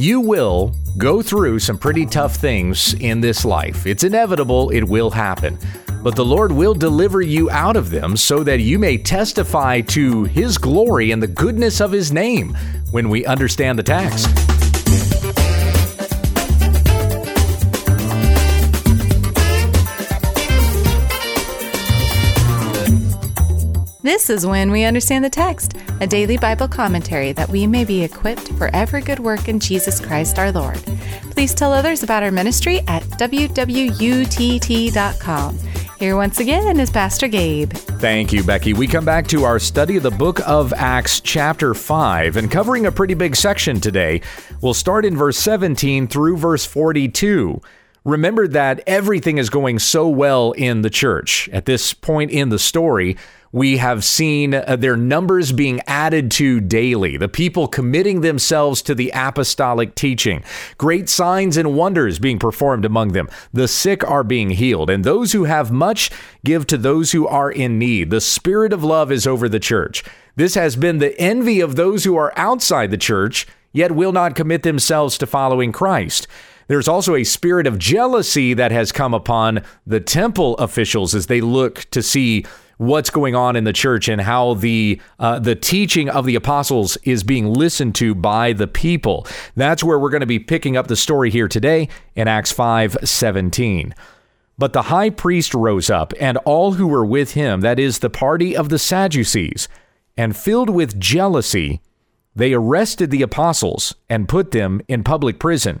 You will go through some pretty tough things in this life. It's inevitable, it will happen. But the Lord will deliver you out of them so that you may testify to His glory and the goodness of His name when we understand the text. This is When We Understand the Text, a daily Bible commentary that we may be equipped for every good work in Jesus Christ our Lord. Please tell others about our ministry at wwutt.com. Here once again is Pastor Gabe. Thank you, Becky. We come back to our study of the book of Acts, chapter 5, and covering a pretty big section today. We'll start in verse 17 through verse 42. Remember that everything is going so well in the church. At this point in the story, we have seen uh, their numbers being added to daily, the people committing themselves to the apostolic teaching, great signs and wonders being performed among them. The sick are being healed, and those who have much give to those who are in need. The spirit of love is over the church. This has been the envy of those who are outside the church, yet will not commit themselves to following Christ. There's also a spirit of jealousy that has come upon the temple officials as they look to see what's going on in the church and how the uh, the teaching of the apostles is being listened to by the people. That's where we're going to be picking up the story here today in Acts 5:17. But the high priest rose up and all who were with him, that is the party of the Sadducees, and filled with jealousy, they arrested the apostles and put them in public prison.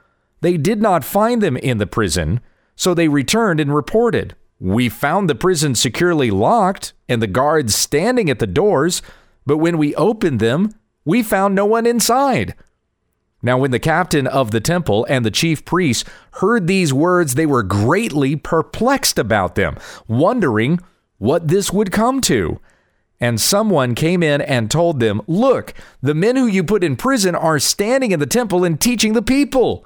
they did not find them in the prison, so they returned and reported. We found the prison securely locked and the guards standing at the doors, but when we opened them, we found no one inside. Now, when the captain of the temple and the chief priests heard these words, they were greatly perplexed about them, wondering what this would come to. And someone came in and told them, Look, the men who you put in prison are standing in the temple and teaching the people.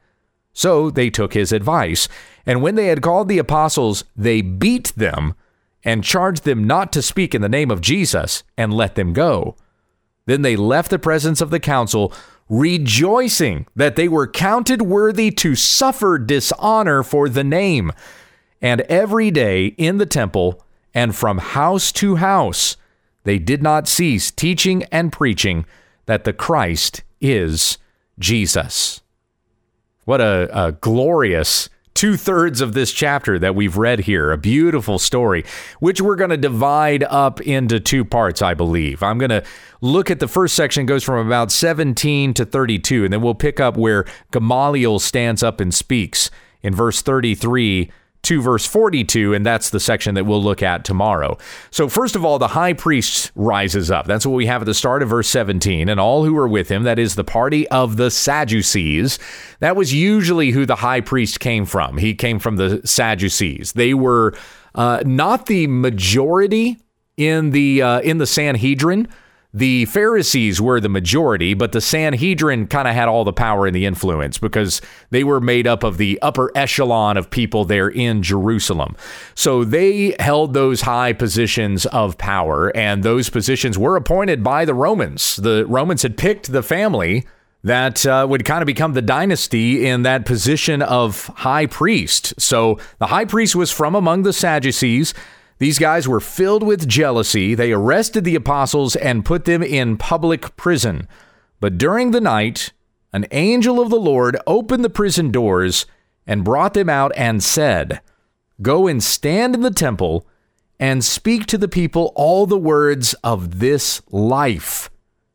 So they took his advice, and when they had called the apostles, they beat them and charged them not to speak in the name of Jesus and let them go. Then they left the presence of the council, rejoicing that they were counted worthy to suffer dishonor for the name. And every day in the temple and from house to house they did not cease teaching and preaching that the Christ is Jesus. What a, a glorious two thirds of this chapter that we've read here. A beautiful story, which we're going to divide up into two parts, I believe. I'm going to look at the first section, goes from about 17 to 32, and then we'll pick up where Gamaliel stands up and speaks in verse 33 to verse 42, and that's the section that we'll look at tomorrow. So, first of all, the high priest rises up. That's what we have at the start of verse 17. And all who were with him, that is the party of the Sadducees, that was usually who the high priest came from. He came from the Sadducees. They were uh, not the majority in the uh, in the Sanhedrin the Pharisees were the majority, but the Sanhedrin kind of had all the power and the influence because they were made up of the upper echelon of people there in Jerusalem. So they held those high positions of power, and those positions were appointed by the Romans. The Romans had picked the family that uh, would kind of become the dynasty in that position of high priest. So the high priest was from among the Sadducees. These guys were filled with jealousy. They arrested the apostles and put them in public prison. But during the night, an angel of the Lord opened the prison doors and brought them out and said, Go and stand in the temple and speak to the people all the words of this life.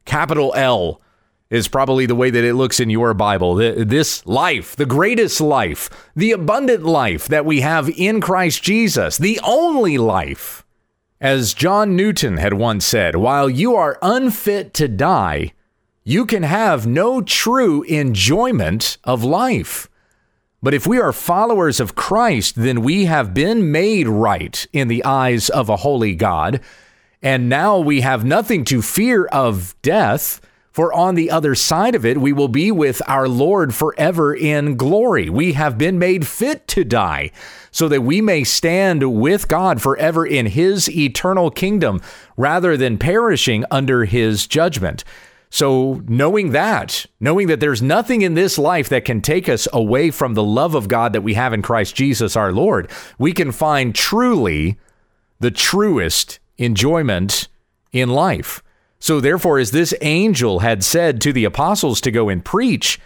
Capital L is probably the way that it looks in your Bible. This life, the greatest life, the abundant life that we have in Christ Jesus, the only life. As John Newton had once said, while you are unfit to die, you can have no true enjoyment of life. But if we are followers of Christ, then we have been made right in the eyes of a holy God, and now we have nothing to fear of death for on the other side of it, we will be with our Lord forever in glory. We have been made fit to die so that we may stand with God forever in his eternal kingdom rather than perishing under his judgment. So, knowing that, knowing that there's nothing in this life that can take us away from the love of God that we have in Christ Jesus our Lord, we can find truly the truest enjoyment in life. So, therefore, as this angel had said to the apostles to go and preach,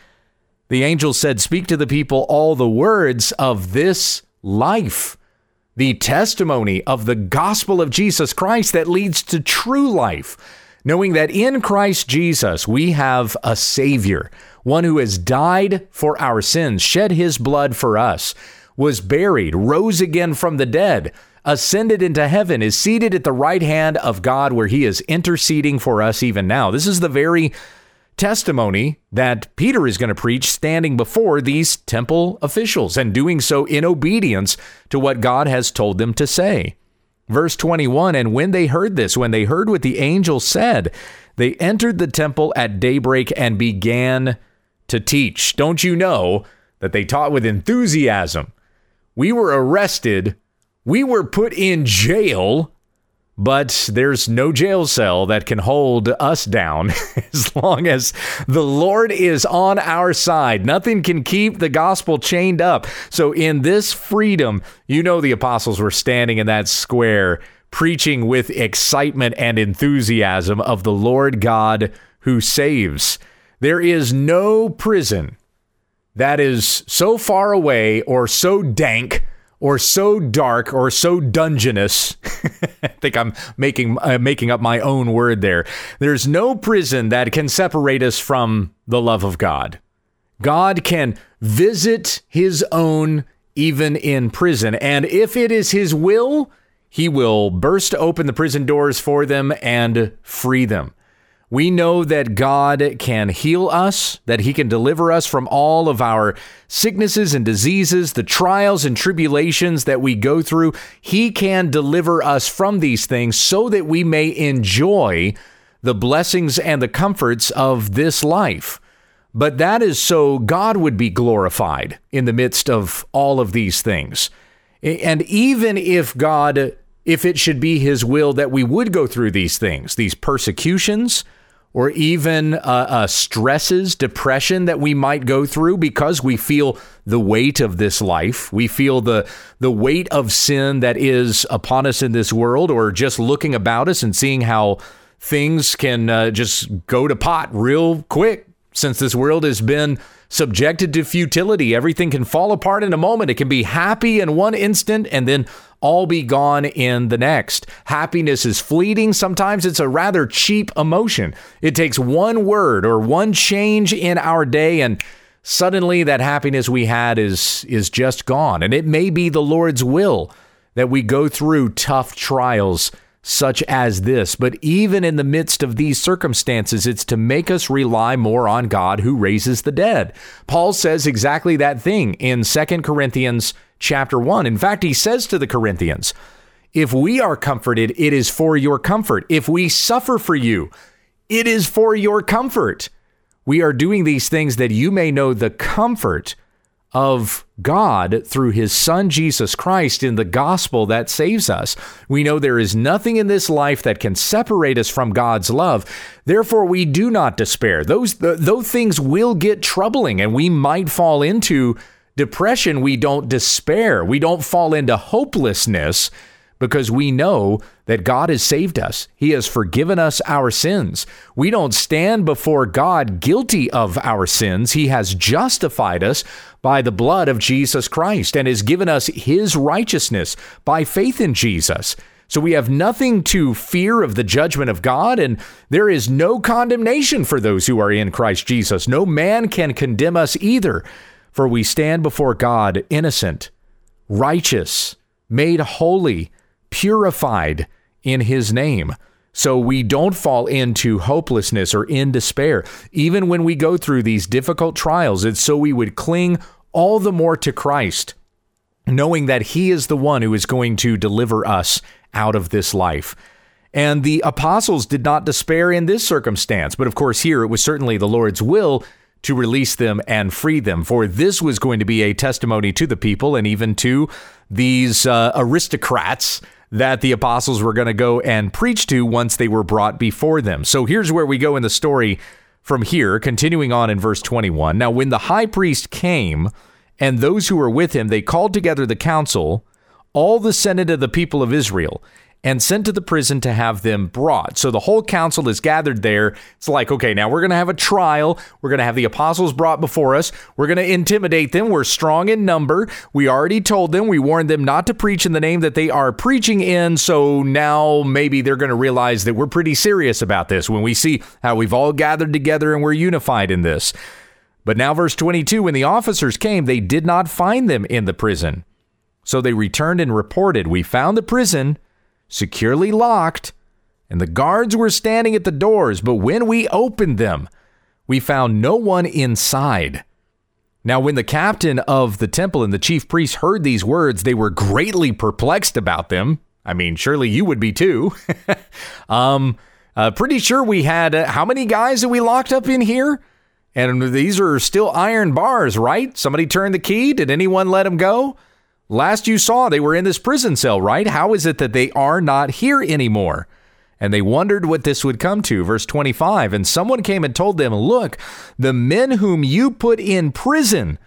the angel said, Speak to the people all the words of this life, the testimony of the gospel of Jesus Christ that leads to true life, knowing that in Christ Jesus we have a Savior, one who has died for our sins, shed his blood for us, was buried, rose again from the dead ascended into heaven, is seated at the right hand of God where he is interceding for us even now. This is the very testimony that Peter is going to preach standing before these temple officials and doing so in obedience to what God has told them to say. Verse 21 And when they heard this, when they heard what the angel said, they entered the temple at daybreak and began to teach. Don't you know that they taught with enthusiasm? We were arrested we were put in jail, but there's no jail cell that can hold us down as long as the Lord is on our side. Nothing can keep the gospel chained up. So, in this freedom, you know, the apostles were standing in that square preaching with excitement and enthusiasm of the Lord God who saves. There is no prison that is so far away or so dank or so dark or so dungeonous. I think I'm making uh, making up my own word there. There's no prison that can separate us from the love of God. God can visit his own even in prison, and if it is his will, he will burst open the prison doors for them and free them. We know that God can heal us, that He can deliver us from all of our sicknesses and diseases, the trials and tribulations that we go through. He can deliver us from these things so that we may enjoy the blessings and the comforts of this life. But that is so God would be glorified in the midst of all of these things. And even if God, if it should be His will that we would go through these things, these persecutions, or even uh, uh, stresses, depression that we might go through because we feel the weight of this life. We feel the the weight of sin that is upon us in this world, or just looking about us and seeing how things can uh, just go to pot real quick since this world has been subjected to futility. Everything can fall apart in a moment. It can be happy in one instant and then all be gone in the next. Happiness is fleeting. Sometimes it's a rather cheap emotion. It takes one word or one change in our day and suddenly that happiness we had is is just gone. And it may be the Lord's will that we go through tough trials such as this. But even in the midst of these circumstances, it's to make us rely more on God who raises the dead. Paul says exactly that thing in 2 Corinthians chapter 1. In fact, he says to the Corinthians, if we are comforted, it is for your comfort. If we suffer for you, it is for your comfort. We are doing these things that you may know the comfort of God through his son Jesus Christ in the gospel that saves us. We know there is nothing in this life that can separate us from God's love. Therefore we do not despair. Those those things will get troubling and we might fall into depression. We don't despair. We don't fall into hopelessness because we know that God has saved us. He has forgiven us our sins. We don't stand before God guilty of our sins. He has justified us by the blood of Jesus Christ and has given us his righteousness by faith in Jesus. So we have nothing to fear of the judgment of God, and there is no condemnation for those who are in Christ Jesus. No man can condemn us either, for we stand before God innocent, righteous, made holy purified in his name. So we don't fall into hopelessness or in despair. Even when we go through these difficult trials, it's so we would cling all the more to Christ, knowing that he is the one who is going to deliver us out of this life. And the apostles did not despair in this circumstance, but of course, here it was certainly the Lord's will to release them and free them, for this was going to be a testimony to the people and even to these uh, aristocrats that the apostles were going to go and preach to once they were brought before them. So here's where we go in the story from here, continuing on in verse 21. Now, when the high priest came and those who were with him, they called together the council, all the senate of the people of Israel, and sent to the prison to have them brought. So the whole council is gathered there. It's like, okay, now we're going to have a trial. We're going to have the apostles brought before us. We're going to intimidate them. We're strong in number. We already told them, we warned them not to preach in the name that they are preaching in. So now maybe they're going to realize that we're pretty serious about this when we see how we've all gathered together and we're unified in this. But now, verse 22 when the officers came, they did not find them in the prison. So they returned and reported, We found the prison securely locked, and the guards were standing at the doors, but when we opened them, we found no one inside. Now, when the captain of the temple and the chief priests heard these words, they were greatly perplexed about them. I mean, surely you would be too. um, uh, pretty sure we had uh, how many guys that we locked up in here? And these are still iron bars, right? Somebody turned the key. Did anyone let them go? Last you saw, they were in this prison cell, right? How is it that they are not here anymore? And they wondered what this would come to. Verse 25 And someone came and told them, Look, the men whom you put in prison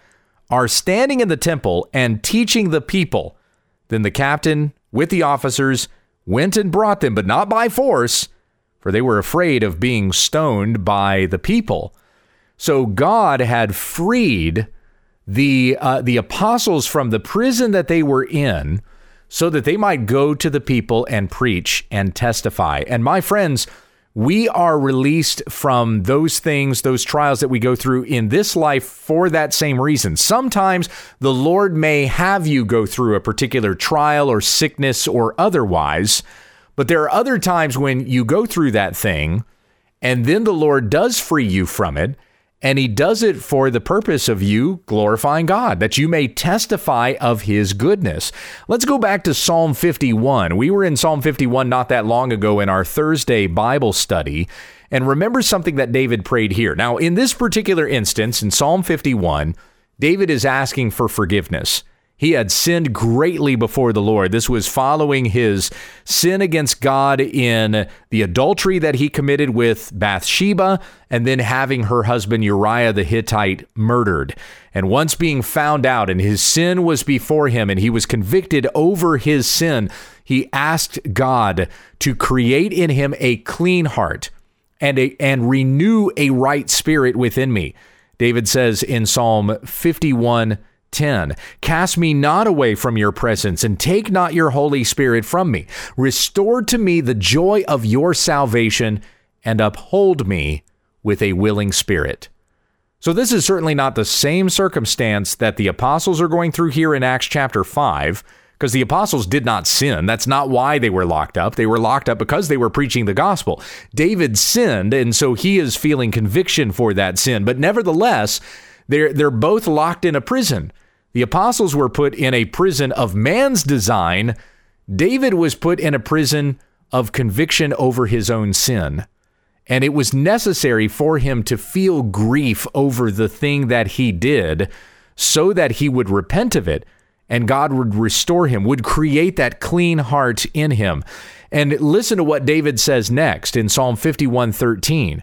are standing in the temple and teaching the people. Then the captain, with the officers, went and brought them, but not by force, for they were afraid of being stoned by the people. So God had freed the uh, the apostles from the prison that they were in so that they might go to the people and preach and testify. And my friends, we are released from those things, those trials that we go through in this life for that same reason. Sometimes the Lord may have you go through a particular trial or sickness or otherwise, but there are other times when you go through that thing and then the Lord does free you from it and he does it for the purpose of you glorifying God, that you may testify of his goodness. Let's go back to Psalm 51. We were in Psalm 51 not that long ago in our Thursday Bible study. And remember something that David prayed here. Now, in this particular instance, in Psalm 51, David is asking for forgiveness. He had sinned greatly before the Lord. This was following his sin against God in the adultery that he committed with Bathsheba and then having her husband Uriah the Hittite murdered. And once being found out and his sin was before him and he was convicted over his sin, he asked God to create in him a clean heart and a, and renew a right spirit within me. David says in Psalm 51 10. Cast me not away from your presence, and take not your Holy Spirit from me. Restore to me the joy of your salvation, and uphold me with a willing spirit. So, this is certainly not the same circumstance that the apostles are going through here in Acts chapter 5, because the apostles did not sin. That's not why they were locked up. They were locked up because they were preaching the gospel. David sinned, and so he is feeling conviction for that sin. But nevertheless, they're, they're both locked in a prison. The apostles were put in a prison of man's design. David was put in a prison of conviction over his own sin. And it was necessary for him to feel grief over the thing that he did so that he would repent of it and God would restore him, would create that clean heart in him. And listen to what David says next in Psalm 51 13.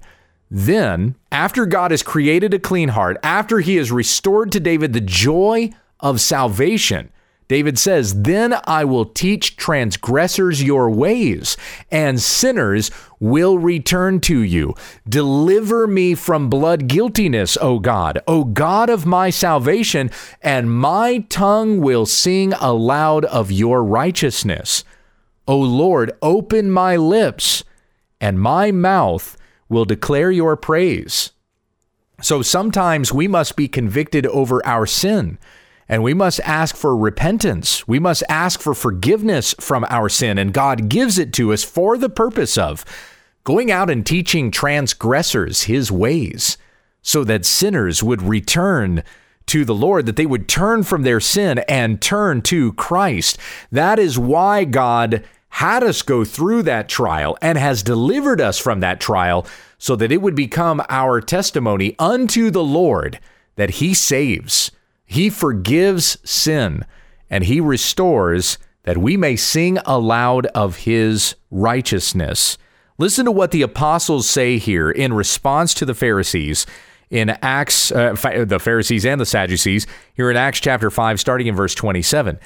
Then, after God has created a clean heart, after he has restored to David the joy of salvation, David says, Then I will teach transgressors your ways, and sinners will return to you. Deliver me from blood guiltiness, O God, O God of my salvation, and my tongue will sing aloud of your righteousness. O Lord, open my lips, and my mouth will declare your praise. So sometimes we must be convicted over our sin. And we must ask for repentance. We must ask for forgiveness from our sin. And God gives it to us for the purpose of going out and teaching transgressors his ways so that sinners would return to the Lord, that they would turn from their sin and turn to Christ. That is why God had us go through that trial and has delivered us from that trial so that it would become our testimony unto the Lord that he saves. He forgives sin and he restores that we may sing aloud of his righteousness. Listen to what the apostles say here in response to the Pharisees in Acts, uh, the Pharisees and the Sadducees, here in Acts chapter 5, starting in verse 27.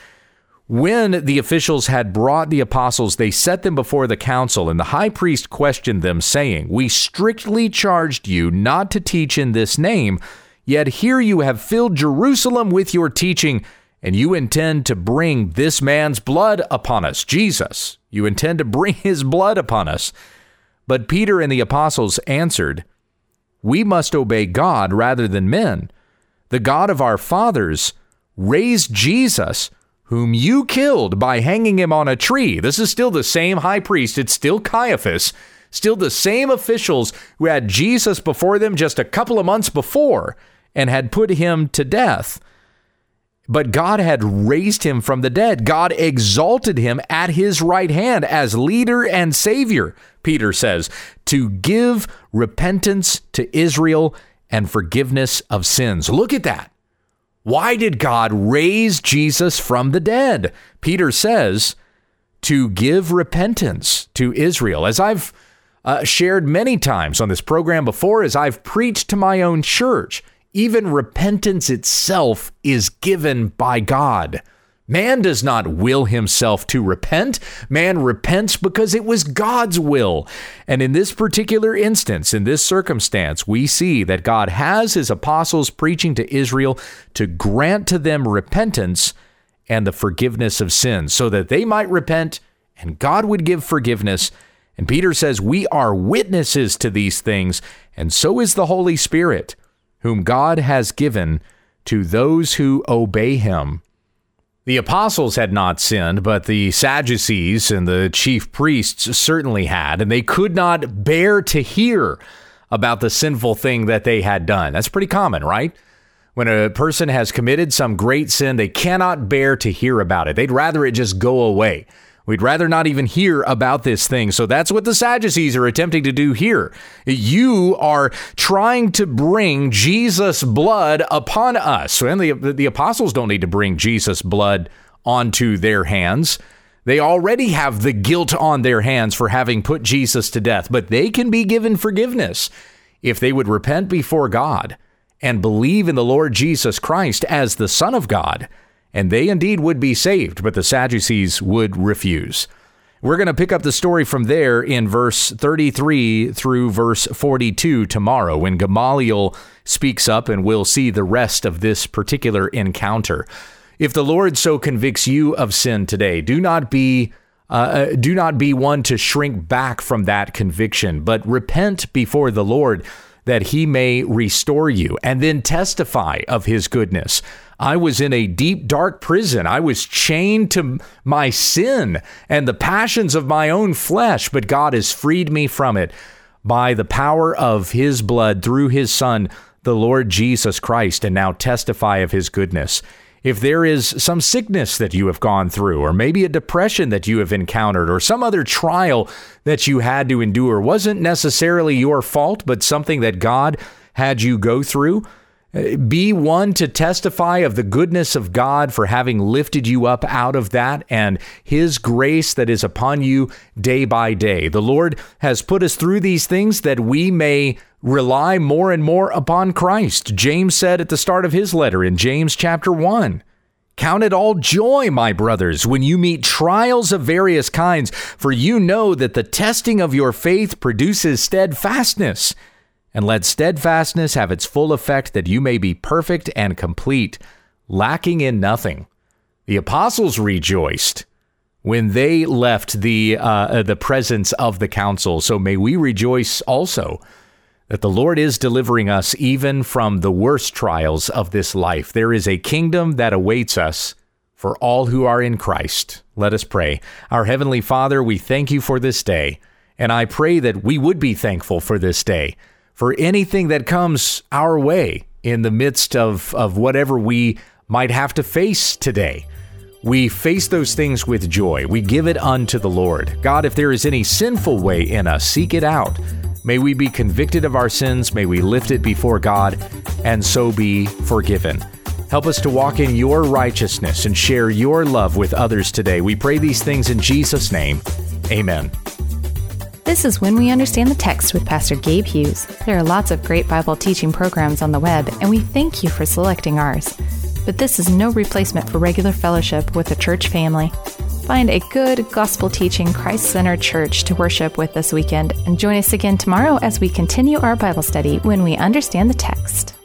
When the officials had brought the apostles, they set them before the council, and the high priest questioned them, saying, We strictly charged you not to teach in this name, yet here you have filled Jerusalem with your teaching, and you intend to bring this man's blood upon us, Jesus. You intend to bring his blood upon us. But Peter and the apostles answered, We must obey God rather than men. The God of our fathers raised Jesus whom you killed by hanging him on a tree. This is still the same high priest. It's still Caiaphas, still the same officials who had Jesus before them just a couple of months before and had put him to death. But God had raised him from the dead. God exalted him at his right hand as leader and savior, Peter says, to give repentance to Israel and forgiveness of sins. Look at that. Why did God raise Jesus from the dead? Peter says, to give repentance to Israel. As I've uh, shared many times on this program before, as I've preached to my own church, even repentance itself is given by God. Man does not will himself to repent. Man repents because it was God's will. And in this particular instance, in this circumstance, we see that God has his apostles preaching to Israel to grant to them repentance and the forgiveness of sins so that they might repent and God would give forgiveness. And Peter says, We are witnesses to these things, and so is the Holy Spirit, whom God has given to those who obey him. The apostles had not sinned, but the Sadducees and the chief priests certainly had, and they could not bear to hear about the sinful thing that they had done. That's pretty common, right? When a person has committed some great sin, they cannot bear to hear about it. They'd rather it just go away. We'd rather not even hear about this thing. So that's what the Sadducees are attempting to do here. You are trying to bring Jesus' blood upon us. And the, the apostles don't need to bring Jesus' blood onto their hands. They already have the guilt on their hands for having put Jesus to death, but they can be given forgiveness if they would repent before God and believe in the Lord Jesus Christ as the Son of God and they indeed would be saved, but the Sadducees would refuse. We're going to pick up the story from there in verse 33 through verse 42 tomorrow when Gamaliel speaks up and we'll see the rest of this particular encounter. If the Lord so convicts you of sin today, do not be uh, uh do not be one to shrink back from that conviction, but repent before the Lord that he may restore you and then testify of his goodness. I was in a deep, dark prison. I was chained to my sin and the passions of my own flesh, but God has freed me from it by the power of his blood through his Son, the Lord Jesus Christ, and now testify of his goodness. If there is some sickness that you have gone through, or maybe a depression that you have encountered, or some other trial that you had to endure, wasn't necessarily your fault, but something that God had you go through, be one to testify of the goodness of God for having lifted you up out of that and His grace that is upon you day by day. The Lord has put us through these things that we may rely more and more upon Christ. James said at the start of his letter in James chapter 1. Count it all joy, my brothers, when you meet trials of various kinds, for you know that the testing of your faith produces steadfastness and let steadfastness have its full effect that you may be perfect and complete, lacking in nothing. The apostles rejoiced when they left the uh, the presence of the council. So may we rejoice also that the Lord is delivering us even from the worst trials of this life. There is a kingdom that awaits us for all who are in Christ. Let us pray. Our heavenly Father, we thank you for this day, and I pray that we would be thankful for this day for anything that comes our way in the midst of, of whatever we might have to face today. We face those things with joy. We give it unto the Lord. God, if there is any sinful way in us, seek it out. May we be convicted of our sins. May we lift it before God and so be forgiven. Help us to walk in your righteousness and share your love with others today. We pray these things in Jesus' name. Amen. This is When We Understand the Text with Pastor Gabe Hughes. There are lots of great Bible teaching programs on the web, and we thank you for selecting ours. But this is no replacement for regular fellowship with a church family. Find a good gospel teaching, Christ centered church to worship with this weekend, and join us again tomorrow as we continue our Bible study when we understand the text.